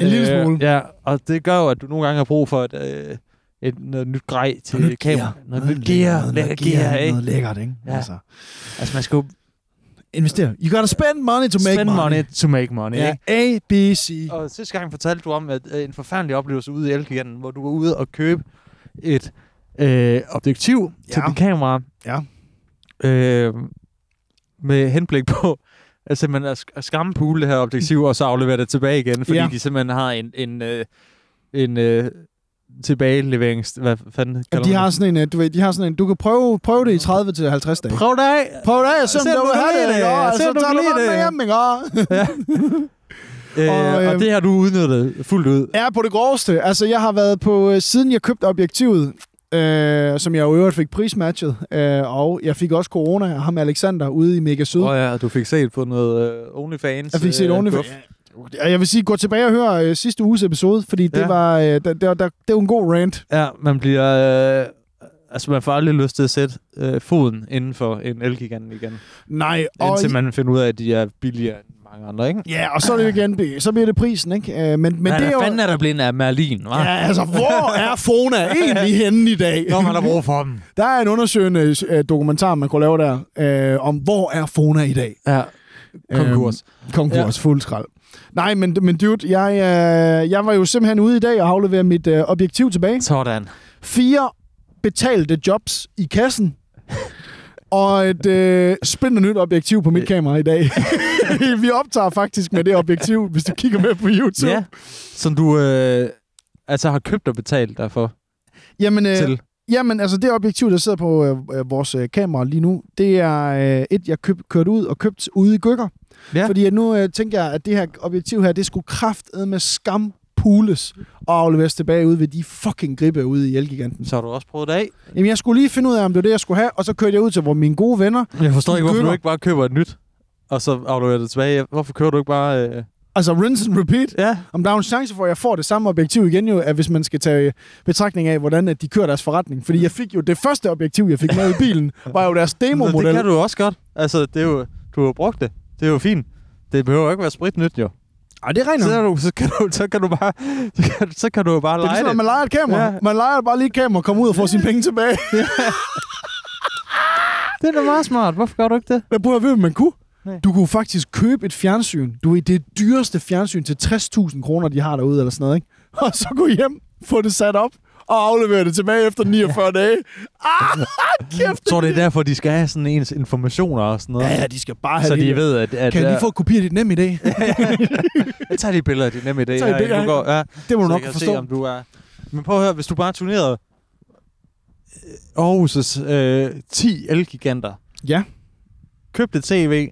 S2: En lille smule.
S1: Ja, og det gør jo, at du nogle gange har brug for et, øh, et noget nyt grej til
S2: Noget
S1: kamera.
S2: gear.
S1: Noget nyt gear.
S2: noget,
S1: Lækker
S2: noget
S1: gear, ikke?
S2: Noget lækkert, ikke?
S1: Ja.
S2: Altså,
S1: Altså, man skal jo
S2: investere. You gotta spend money to make
S1: spend
S2: money.
S1: money to make money,
S2: Ja,
S1: ikke?
S2: A, B, C.
S1: Og sidste gang fortalte du om at, øh, en forfærdelig oplevelse ude i Elgiganten, hvor du var ude og købe et øh, objektiv ja. til dit kamera.
S2: Ja.
S1: Øh, med henblik på at simpelthen at, sk- at skampule det her objektiv, og så aflevere det tilbage igen, fordi
S2: ja.
S1: de simpelthen har en, en, øh, en øh, tilbageleverings... Hvad fanden
S2: Ja, de har sådan en, øh, du ved, de har sådan en, du kan prøve, prøve det i 30 til 50 dage.
S1: Prøv det af!
S2: Prøv det af, se om du vil have det,
S1: det.
S2: Og
S1: Se,
S2: så
S1: om du kan lide det.
S2: hjem, ikke?
S1: Øh,
S2: Og,
S1: og,
S2: øhm,
S1: og det har du udnyttet fuldt ud.
S2: Ja, på det groveste. Altså, jeg har været på, øh, siden jeg købte objektivet, øh, som jeg jo øvrigt fik prismatchet, øh, og jeg fik også corona af ham Alexander ude i Mega Syd.
S1: Åh oh, ja, du fik set på noget uh, OnlyFans.
S2: Jeg fik set
S1: øh,
S2: ordentligt. Jeg vil sige, gå tilbage og høre øh, sidste uges episode, fordi det
S1: Ja.
S2: var øh, der, der, der, det var en god rant.
S1: Ja, man bliver... Øh, altså, man får aldrig lyst til at sætte øh, foden inden for en elgigant igen.
S2: Nej, og,
S1: Indtil man finder ud af, at de er billigere end mange andre, ikke?
S2: ja, og så er det igen, så bliver det prisen, ikke? Øh, men men
S1: Men
S2: det er jo...
S1: fanden er der blevet af Merlin, hva'?
S2: Ja, altså, hvor er Fona egentlig henne i dag?
S1: Når man har brug for dem.
S2: Der er en undersøgende øh, dokumentar, man kunne lave der, øh, om hvor er Fona i dag.
S1: Ja. Konkurs.
S2: Konkurs, ja. fuld skrald. Nej, men, men dude, jeg, øh, jeg var jo simpelthen ude i dag og afleverede mit øh, objektiv tilbage.
S1: Sådan.
S2: Fire betalte jobs i kassen. og et øh, spændende nyt objektiv på mit kamera i dag. Vi optager faktisk med det objektiv, hvis du kigger med på YouTube.
S1: Ja. Som du øh, altså har købt og betalt derfor
S2: Jamen, øh,
S1: til.
S2: Jamen, altså det objektiv, der sidder på øh, øh, vores øh, kamera lige nu, det er øh, et, jeg køb, kørt ud og købt ude i Gykker.
S1: Ja.
S2: Fordi at nu øh, tænker jeg, at det her objektiv her, det skulle kraftet med skam pules og afleveres tilbage ud ved de fucking gribe ude i Elgiganten.
S1: Så har du også prøvet det af.
S2: Jamen, jeg skulle lige finde ud af, om det var det, jeg skulle have, og så kørte jeg ud til hvor mine gode venner.
S1: Jeg forstår ikke, hvorfor du ikke bare køber et nyt, og så afleverer det tilbage. Hvorfor kører du ikke bare... Øh...
S2: Altså rinse and repeat.
S1: Ja.
S2: Om der er en chance for, at jeg får det samme objektiv igen jo, at hvis man skal tage betragtning af, hvordan at de kører deres forretning. Fordi jeg fik jo det første objektiv, jeg fik med i bilen, var jo deres demo-model.
S1: det kan du også godt. Altså, det er jo, du har brugt det. Det er jo fint. Det behøver ikke være spritnyt, jo.
S2: Ej, det regner.
S1: Så, du, så, kan du, så kan du bare... Så kan, så kan du bare
S2: Det er
S1: lege
S2: ligesom,
S1: det.
S2: man leger et kamera.
S1: Ja.
S2: Ja. Man leger bare lige et kamera og kommer ud og får sine penge tilbage.
S1: Det er da meget smart. Hvorfor gør du ikke det?
S2: Jeg prøver at vide, man kunne.
S1: Nej.
S2: Du kunne faktisk købe et fjernsyn. Du ved, det dyreste fjernsyn til 60.000 kroner, de har derude, eller sådan noget, ikke? Og så gå hjem, få det sat op, og aflevere det tilbage efter 49 dage. Ah, kæft!
S1: Så det er derfor, de skal have sådan ens informationer og sådan noget.
S2: Ja, ja, de skal bare have
S1: så
S2: det.
S1: de ved, at... at
S2: Kan jeg lige få en kopi af dit nem i dag?
S1: Jeg tager lige billeder af din nemme idé.
S2: Tager et
S1: her,
S2: billede,
S1: inden du går. Ja,
S2: Det må du nok
S1: kan se,
S2: forstå.
S1: om du er... Men prøv at høre, hvis du bare turnerede Aarhus' øh, 10 elgiganter,
S2: Ja.
S1: købte et tv,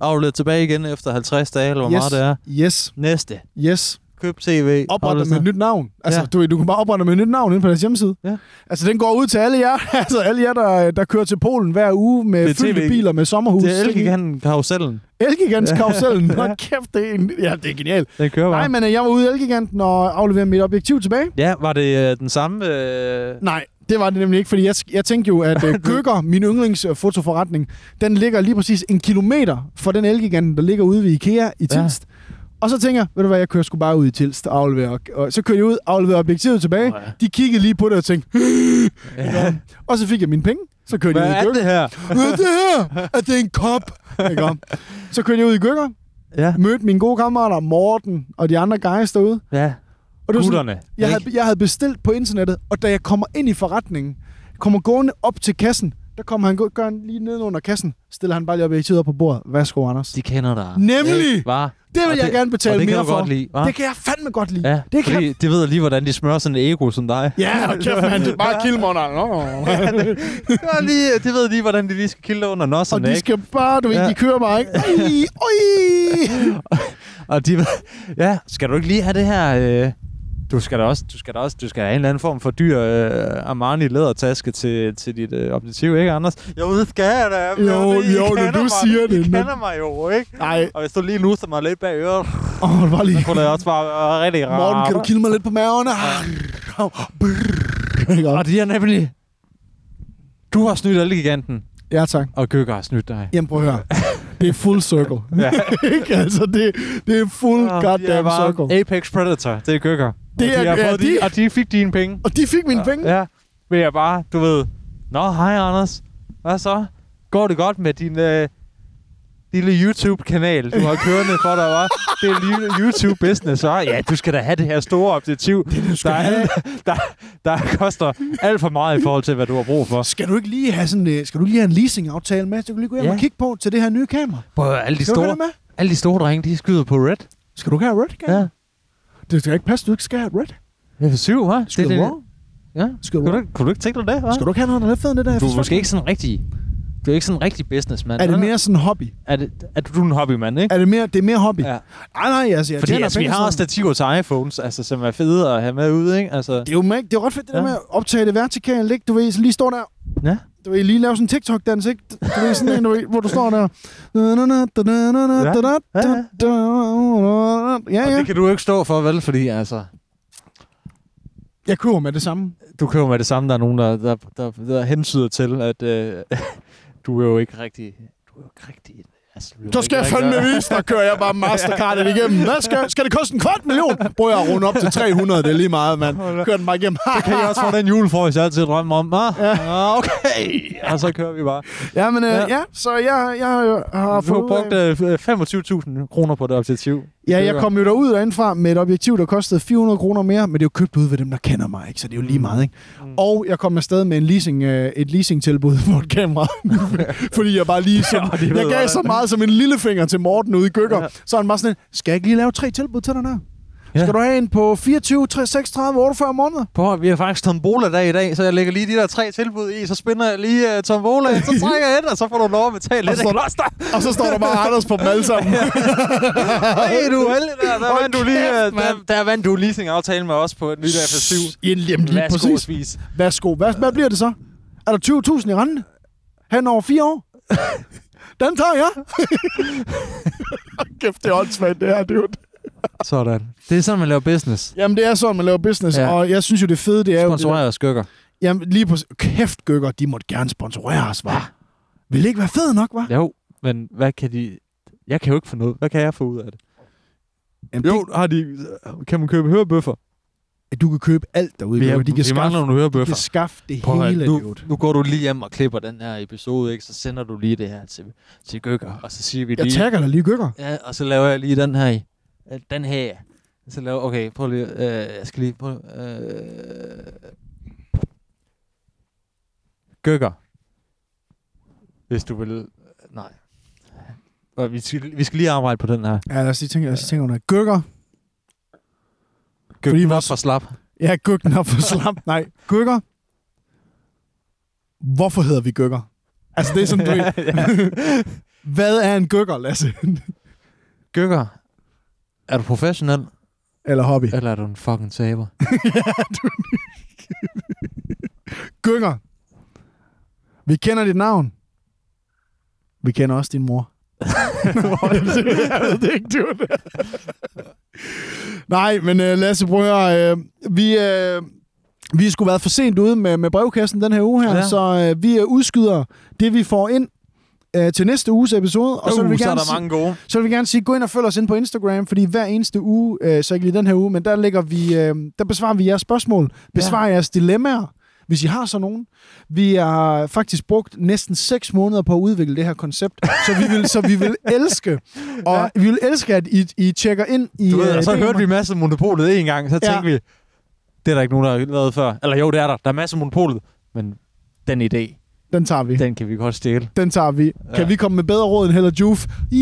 S1: afleverede tilbage igen efter 50 dage, eller hvor
S2: Yes.
S1: meget det er.
S2: Yes,
S1: Næste.
S2: yes.
S1: Køb tv.
S2: Oprette
S1: afleverede
S2: med et nyt navn. Altså,
S1: Ja.
S2: du, du kan bare oprette med et nyt navn inde på deres hjemmeside.
S1: Ja.
S2: Altså, den går ud til alle jer, altså alle jer, der, der kører til Polen hver uge med fyldte biler med sommerhus.
S1: Det er Elgiganten karusellen.
S2: Elgigants karusellen.
S1: Ja.
S2: kæft, det er, en, ja, det er genialt.
S1: Den kører bare.
S2: Nej, men øh, jeg var ude i Elgiganten og afleverede mit objektiv tilbage.
S1: Ja, var det øh, den samme... Øh...
S2: Nej, det var det nemlig ikke, fordi jeg, jeg tænkte jo, at uh, Gøkker, min yndlingsfotoforretning, den ligger lige præcis en kilometer fra den Elgiganten, der ligger ude ved Ikea i
S1: Ja.
S2: Tilst. Og så tænker jeg, ved du hvad, jeg kører sgu bare ud i Tilst og afleverer. Og så kører jeg ud, afleverer objektivet tilbage.
S1: Åh, ja.
S2: De kiggede lige på det og tænkte,
S1: Ja.
S2: og så fik jeg mine penge. Så kørte
S1: Hvad
S2: jeg ud i
S1: er
S2: Gøkker.
S1: det her?
S2: Hvad er det her? Er det en kop? Ikke? Så kørte jeg ud i Gøkker,
S1: Ja.
S2: mødte mine gode kammerater, Morten og de andre guys derude.
S1: Ja.
S2: Og det var sådan,
S1: Gutterne.
S2: jeg, havde, jeg havde bestilt på internettet, og da jeg kommer ind i forretningen, kommer gående op til kassen, der kommer han gør han lige ned under kassen, stiller han bare lige objektivet op på bordet. Værsgo, Anders.
S1: De kender dig.
S2: Nemlig!
S1: Var?
S2: Det vil
S1: Og
S2: jeg
S1: det-
S2: gerne betale
S1: og det
S2: mere for.
S1: godt lide?
S2: Det kan jeg fandme godt lide.
S1: Ja,
S2: det kan
S1: fordi de ved lige, hvordan de smører sådan en ego som dig.
S2: Ja, og kæft, man. Det er bare kildmånder.
S1: Det var lige, de ved lige, hvordan de lige skal kilde under
S2: og
S1: nosserne,
S2: de
S1: ikke?
S2: skal bare, du ved,
S1: Ja.
S2: de kører bare, ikke? Oj, oj.
S1: Og de ved, ja, skal du ikke lige have det her... Øh, du skal da også, du skal da også, du skal have en eller anden form for dyr øh, Armani lædertaske til, til dit øh, objektiv, ikke Anders? Jo, det skal jeg da. men
S2: Jo,
S1: I
S2: jo, når du
S1: mig,
S2: siger
S1: I
S2: det, men-
S1: kender mig jo, ikke?
S2: Nej,
S1: Og hvis du lige nu mig lidt bag øret,
S2: åh, oh, bare lige.
S1: så kunne det også bare være rigtig rart.
S2: Morten, kan du kilde mig lidt på maven? Ah. Ikke
S1: Og
S2: om?
S1: de er nemlig... Du har snydt alle giganten,
S2: Ja, tak.
S1: og Gøkker har snydt dig.
S2: Jamen, prøv at høre. Det er full circle.
S1: Ja.
S2: ikke? Altså, det, det er full
S1: er
S2: goddamn
S1: bare
S2: circle.
S1: Apex Predator, det er Gøkker.
S2: Det
S1: og, de
S2: er-
S1: har
S2: ja,
S1: fået
S2: de-
S1: de, og de fik dine penge.
S2: Og de fik mine penge.
S1: Ja, vil jeg bare, du ved. Nå, hej Anders. Hvad så? Går det godt med din øh, lille YouTube-kanal, du har kørende for dig, var? Det er lille YouTube-business, så Ja, du skal da have det her store objektiv, det, der,
S2: have.
S1: der, der koster alt for meget i forhold til, hvad du har brug for.
S2: Skal du ikke lige have sådan, øh, skal du lige have en leasing-aftale med? Skal du lige gå hjem
S1: Ja.
S2: og kigge på til det her nye kamera?
S1: På alle de
S2: Skal
S1: store, alle de store drenge, de skyder på red.
S2: Skal du have red?
S1: Ja.
S2: Ja. Det skal ikke passe, du ikke skal have red.
S1: F7, hva'?
S2: Skid
S1: det,
S2: Row?
S1: Ja.
S2: Skid
S1: Kunne du, kunne du ikke tænke dig det, hva'?
S2: Skal du ikke have noget, der er end det der?
S1: Du er måske ikke sådan rigtig... Du er ikke sådan en rigtig businessman.
S2: Er det mere sådan en hobby?
S1: Er, det, er du en hobbymand, ikke?
S2: Er det mere, det er mere hobby?
S1: Ja.
S2: Nej, nej, altså, jeg
S1: Fordi altså, vi har også stativer til iPhones, altså, som er fede at have med ude, ikke? Altså,
S2: Det er jo mæg- det er ret fedt, det
S1: Ja.
S2: der med at optage det vertikalt, ikke? Du ved, så lige står der,
S1: ja.
S2: Du ved, lige lave sådan en TikTok-dans, ikke? Du ved, sådan en, du ved, hvor du står der. Ja,
S1: Og
S2: ja.
S1: det kan du jo ikke stå for, vel? Fordi altså,
S2: Jeg køber med det samme.
S1: du køber med det samme. Der er nogen, der, der, der, der hensyder til, at øh, du er jo ikke rigtig... Du er jo ikke rigtig... Altså,
S2: Så skal jeg fandme vise dig, kører jeg bare Mastercardet igennem. Hvad skal, skal det koste en kvart million? Prøv at runde op til 300, det er lige meget, mand. Kør den bare igennem.
S1: Så kan jeg også få den julefrokost, jeg altid drømmer om. Ah, ja. okay. Og så kører vi bare.
S2: ja, men øh,
S1: Ja.
S2: ja. så jeg, jeg har
S1: Du har
S2: fået...
S1: brugt
S2: øh,
S1: øh, 25.000 kroner på det objektiv.
S2: Ja, jeg kom jo derud derindefra med et objektiv, der kostede 400 kroner mere, men det er jo købt ud ved dem, der kender mig, ikke? så det er jo lige
S1: Mm.
S2: meget. Ikke?
S1: Mm.
S2: Og jeg kom afsted med en leasing, øh, et leasingtilbud på et kamera, fordi jeg bare lige som,
S1: Ja,
S2: jeg gav så meget som en lillefinger til Morten ude i Gykker.
S1: Ja.
S2: Så han bare sådan, skal jeg ikke lige lave tre tilbud til dig der?
S1: Ja.
S2: Ja. Skal du have en på 24, 60, 36, 48 måneder?
S1: På, vi har faktisk tombola-dag i dag, så jeg lægger lige de der tre tilbud i, så spinder jeg lige uh, tombola, så trækker jeg et, og så får du lov at betale
S2: Og
S1: lidt.
S2: så står
S1: ekstra.
S2: Og så står der bare Anders på dem alle sammen.
S1: Hey, du er heldig der. Der
S2: Hold
S1: vandt du lige,
S2: kæft,
S1: der, der vandt du leasing-aftale med os på et nyt FS7.
S2: Jamen, lige
S1: Værsgo,
S2: præcis.
S1: spis.
S2: Værsgo. Hvad, hvad bliver det så? Er der 20.000 i rente? Han over fire år? Den tager jeg. Kæft, det er åndssvagt, det her, dude.
S1: Sådan. Det er sådan, man laver business.
S2: Jamen, det er sådan, man laver business,
S1: Ja.
S2: ja. og jeg synes jo, det fede, det er jo...
S1: Og skykker.
S2: jamen, lige på... Kæft, Gykker, de måtte gerne sponsorere os, var. Vil det ikke være fedt nok, var?
S1: Jo, men hvad kan de... Jeg kan jo ikke få noget. Hvad kan jeg få ud af det?
S2: Jamen,
S1: Jo, har de... Kan man købe hørebøffer?
S2: det, du kan købe alt derude.
S1: Vi, har,
S2: de
S1: vi
S2: kan skaffe,
S1: mangler nogle
S2: de
S1: hørebøffer.
S2: kan skaffe det
S1: Prøv at,
S2: hele,
S1: nu, nu går du lige hjem og klipper den her episode, ikke? Så sender du lige det her til, til Gykker, og så siger vi
S2: Jeg
S1: lige...
S2: tagger dig lige, Gykker.
S1: Ja, og så laver jeg lige den her i. Øh, Den her. Så laver, okay, prøv lige, øh, jeg skal lige, prøv, øh, Gykker. Hvis du vil, nej. Og vi skal, vi skal lige arbejde på den her.
S2: Ja, lad os lige tænke, lad os lige tænke under. Gykker Fordi
S1: op
S2: vores-
S1: for slap.
S2: Ja, Gykken op for slap. Nej, Gykker. Hvorfor hedder vi Gykker? Altså, det er sådan, du Hvad er en Gykker, Lasse?
S1: Gykker. Er du professionel,
S2: Eller hobby?
S1: eller er du en fucking taber?
S2: Gykker. Vi kender dit navn. Vi kender også din mor. jeg ved det ikke, du Nej, men uh, Lasse, prøv at høre, uh, vi, uh, vi skulle været for sent ude med, med brevkassen den her uge her,
S1: Ja.
S2: ja. så uh, vi uh, udskyder det, vi får ind uh, til næste uges episode. Og så vil, vi
S1: uh, så er
S2: gerne
S1: der mange gode.
S2: så vil vi gerne sige, gå ind og følg os ind på Instagram, fordi hver eneste uge, uh, så ikke lige den her uge, men der, lægger vi, uh, der besvarer vi jeres spørgsmål, besvarer ja. jeres dilemmaer, hvis I har sådan nogen. Vi har faktisk brugt næsten 6 måneder på at udvikle det her koncept, så vi vil, så vi vil elske, og vi vil elske, at I, I tjekker ind i...
S1: Du ved,
S2: øh,
S1: og så hørte vi masser af Monopolet en gang, så
S2: Ja.
S1: tænkte vi, det er der ikke nogen, der har lavet før. Eller jo, det er der. Der er masser af Monopolet, men den idé,
S2: Den tager vi.
S1: den kan vi godt stjæle.
S2: Den tager vi. Kan
S1: Ja.
S2: vi komme med bedre råd end Hella Juf? Ja,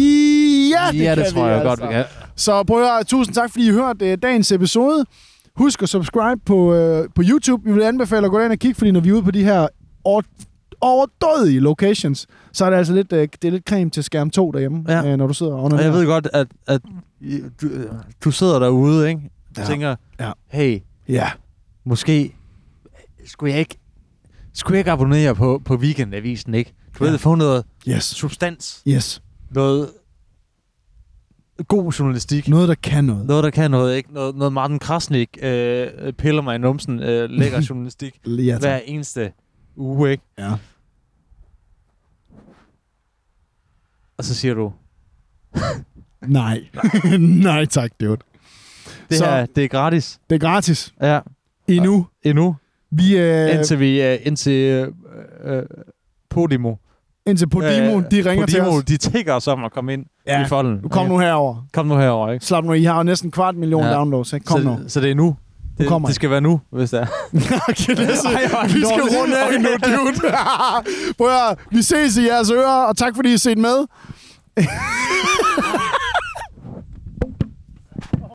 S2: det,
S1: ja, det
S2: kan
S1: tror
S2: vi
S1: jeg
S2: altså.
S1: godt, vi kan.
S2: Så prøv at høre, tusind tak, fordi I hørte uh, dagens episode. Husk at subscribe på, uh, på YouTube. Vi vil anbefale at gå ind og kigge, fordi når vi er ude på de her over, overdødige locations, så er det altså lidt, uh, det er lidt creme til skærm 2 derhjemme,
S1: Ja.
S2: uh, når du sidder
S1: Og jeg ved godt, at, at du, øh, du sidder derude, ikke? Du
S2: Ja.
S1: tænker,
S2: Ja.
S1: hey,
S2: Ja.
S1: måske skulle jeg ikke, skulle jeg ikke abonnere på, på Weekendavisen, ikke? Du
S2: Ja.
S1: ved, få noget
S2: Yes.
S1: substans,
S2: Yes.
S1: noget god journalistik,
S2: Noget, der kan noget.
S1: noget, der kan noget, ikke? Noget, noget Martin Krasnik øh, piller mig i numsen, øh, lækker journalistik
S2: Ja,
S1: hver eneste uge, ikke?
S2: Ja.
S1: Og så siger du,
S2: Nej. Nej, tak, dude.
S1: det
S2: Så-
S1: her, det er gratis.
S2: Det er gratis.
S1: Ja,
S2: Endnu.
S1: endnu.
S2: Vi, øh,
S1: Indtil vi, øh, indtil øh, øh, Podimo,
S2: indtil Podimo,
S1: øh,
S2: de ringer til
S1: Podimo,
S2: os.
S1: de tigger os om at komme ind
S2: Ja,
S1: i folden.
S2: Kom nu herover.
S1: Kom nu herover, ikke?
S2: Slap nu, I har jo næsten kvart million
S1: Ja.
S2: downloads, ikke? Kom
S1: så,
S2: nu.
S1: Så det er nu. Det,
S2: kommer
S1: det skal være nu, hvis det er.
S2: okay,
S1: hvor er det
S2: vi skal runde af nu, dude. Prøv at vi ses i jeres ører, og tak fordi I har set med.